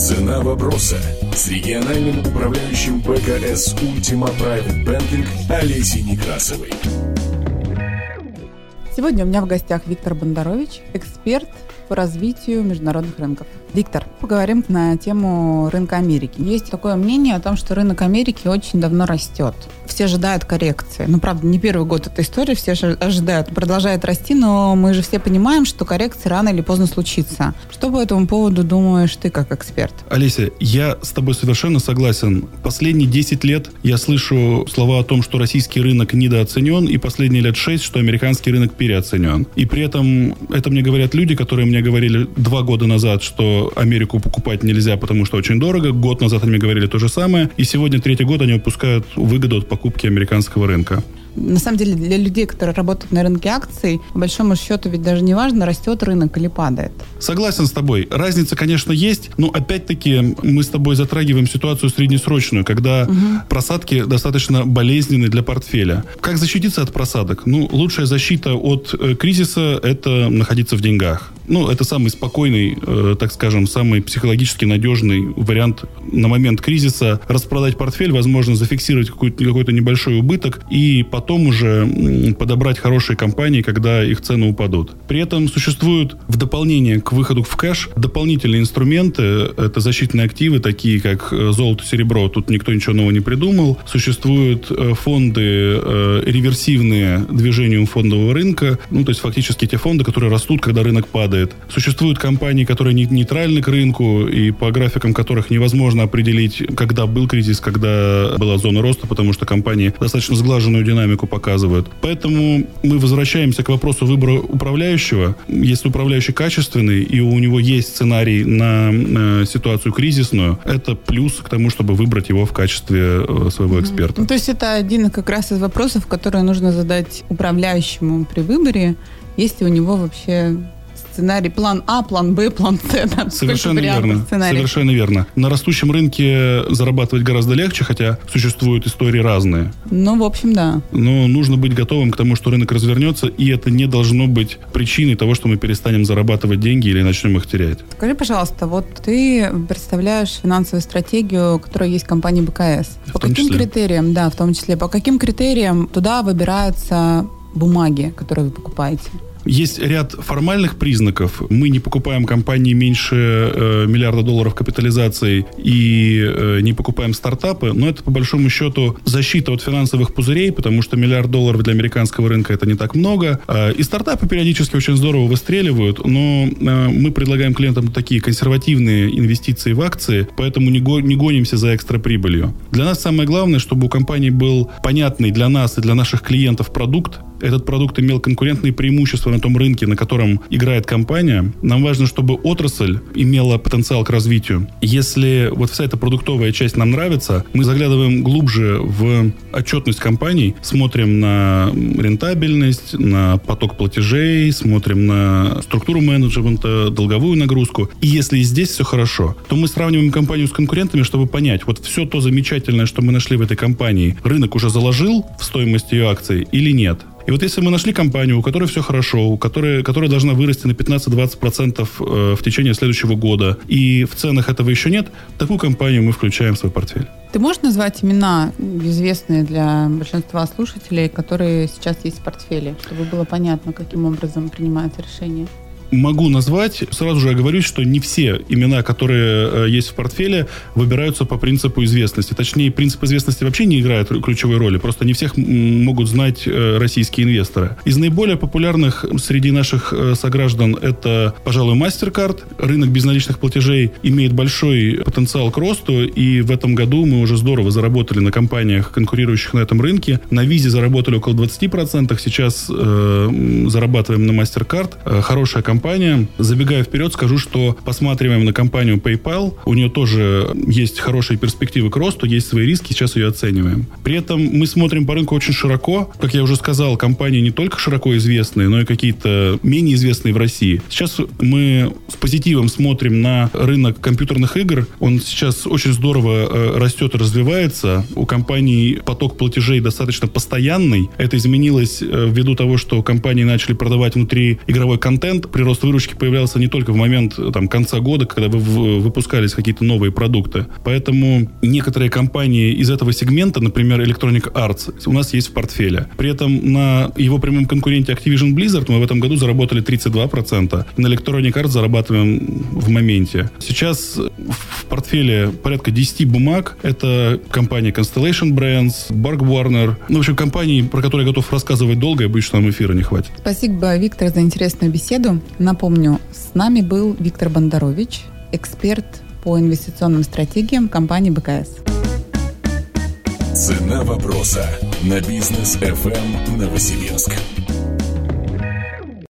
Цена вопроса с региональным управляющим БКС Ультима Private Banking Олесей Некрасовой. Сегодня у меня в гостях Виктор Бондарович, эксперт по развитию международных рынков. Виктор, поговорим на тему рынка Америки. Есть такое мнение о том, что рынок Америки очень давно растет. Все ожидают коррекции. Ну, правда, не первый год эта история, все ожидают, продолжает расти, но мы же все понимаем, что коррекция рано или поздно случится. Что по этому поводу думаешь ты как эксперт? Олеся, я с тобой совершенно согласен. Последние 10 лет я слышу слова о том, что российский рынок недооценен, и последние лет 6, что американский рынок переоценен. И при этом это мне говорят люди, которые мне говорили два года назад, что Америку покупать нельзя, потому что очень дорого. Год назад они мне говорили то же самое. И сегодня третий год они выпускают выгоду от покупки американского рынка на самом деле для людей, которые работают на рынке акций, по большому счету ведь даже не важно, растет рынок или падает. Согласен с тобой. Разница, конечно, есть, но опять-таки мы с тобой затрагиваем ситуацию среднесрочную, когда угу. просадки достаточно болезненны для портфеля. Как защититься от просадок? Ну, лучшая защита от э, кризиса – это находиться в деньгах. Ну, это самый спокойный, э, так скажем, самый психологически надежный вариант на момент кризиса. Распродать портфель, возможно, зафиксировать какой-то, какой-то небольшой убыток и потом потом уже подобрать хорошие компании, когда их цены упадут. При этом существуют в дополнение к выходу в кэш дополнительные инструменты. Это защитные активы, такие как э, золото, серебро. Тут никто ничего нового не придумал. Существуют э, фонды э, реверсивные движению фондового рынка. Ну, то есть фактически те фонды, которые растут, когда рынок падает. Существуют компании, которые нейтральны к рынку и по графикам которых невозможно определить, когда был кризис, когда была зона роста, потому что компании достаточно сглаженную динамику динамику показывают. Поэтому мы возвращаемся к вопросу выбора управляющего. Если управляющий качественный и у него есть сценарий на э, ситуацию кризисную, это плюс к тому, чтобы выбрать его в качестве э, своего эксперта. Ну, то есть это один как раз из вопросов, которые нужно задать управляющему при выборе, если у него вообще сценарий, план А, план Б, план С. Совершенно верно. Сценарий. Совершенно верно. На растущем рынке зарабатывать гораздо легче, хотя существуют истории разные. Ну, в общем, да. Но нужно быть готовым к тому, что рынок развернется, и это не должно быть причиной того, что мы перестанем зарабатывать деньги или начнем их терять. Скажи, пожалуйста, вот ты представляешь финансовую стратегию, которая есть в компании БКС. В по каким числе? критериям, да, в том числе, по каким критериям туда выбираются бумаги, которые вы покупаете? Есть ряд формальных признаков. Мы не покупаем компании меньше э, миллиарда долларов капитализацией и э, не покупаем стартапы, но это по большому счету защита от финансовых пузырей, потому что миллиард долларов для американского рынка это не так много. Э, и стартапы периодически очень здорово выстреливают, но э, мы предлагаем клиентам такие консервативные инвестиции в акции, поэтому не, го, не гонимся за экстра прибылью. Для нас самое главное, чтобы у компании был понятный для нас и для наших клиентов продукт, этот продукт имел конкурентные преимущества на том рынке, на котором играет компания. Нам важно, чтобы отрасль имела потенциал к развитию. Если вот вся эта продуктовая часть нам нравится, мы заглядываем глубже в отчетность компаний, смотрим на рентабельность, на поток платежей, смотрим на структуру менеджмента, долговую нагрузку. И если здесь все хорошо, то мы сравниваем компанию с конкурентами, чтобы понять, вот все то замечательное, что мы нашли в этой компании, рынок уже заложил в стоимость ее акций или нет. И вот если мы нашли компанию, у которой все хорошо, у которой, которая должна вырасти на 15-20% э, в течение следующего года, и в ценах этого еще нет, такую компанию мы включаем в свой портфель. Ты можешь назвать имена, известные для большинства слушателей, которые сейчас есть в портфеле, чтобы было понятно, каким образом принимается решение? Могу назвать. Сразу же оговорюсь, что не все имена, которые э, есть в портфеле, выбираются по принципу известности. Точнее, принцип известности вообще не играет ключевой роли. Просто не всех могут знать э, российские инвесторы. Из наиболее популярных среди наших э, сограждан это, пожалуй, MasterCard. Рынок безналичных платежей имеет большой потенциал к росту, и в этом году мы уже здорово заработали на компаниях, конкурирующих на этом рынке. На Визе заработали около 20%, сейчас э, зарабатываем на MasterCard. Хорошая компания компания. Забегая вперед, скажу, что посматриваем на компанию PayPal. У нее тоже есть хорошие перспективы к росту, есть свои риски, сейчас ее оцениваем. При этом мы смотрим по рынку очень широко. Как я уже сказал, компании не только широко известные, но и какие-то менее известные в России. Сейчас мы с позитивом смотрим на рынок компьютерных игр. Он сейчас очень здорово э, растет и развивается. У компаний поток платежей достаточно постоянный. Это изменилось э, ввиду того, что компании начали продавать внутри игровой контент. Прирост рост выручки появлялся не только в момент там, конца года, когда вы выпускались какие-то новые продукты. Поэтому некоторые компании из этого сегмента, например, Electronic Arts, у нас есть в портфеле. При этом на его прямом конкуренте Activision Blizzard мы в этом году заработали 32%. На Electronic Arts зарабатываем в моменте. Сейчас в портфеле порядка 10 бумаг. Это компания Constellation Brands, Bark Warner. Ну, в общем, компании, про которые я готов рассказывать долго, боюсь, что нам эфира не хватит. Спасибо, Виктор, за интересную беседу. Напомню, с нами был Виктор Бондарович, эксперт по инвестиционным стратегиям компании БКС. Цена вопроса на бизнес FM Новосибирск.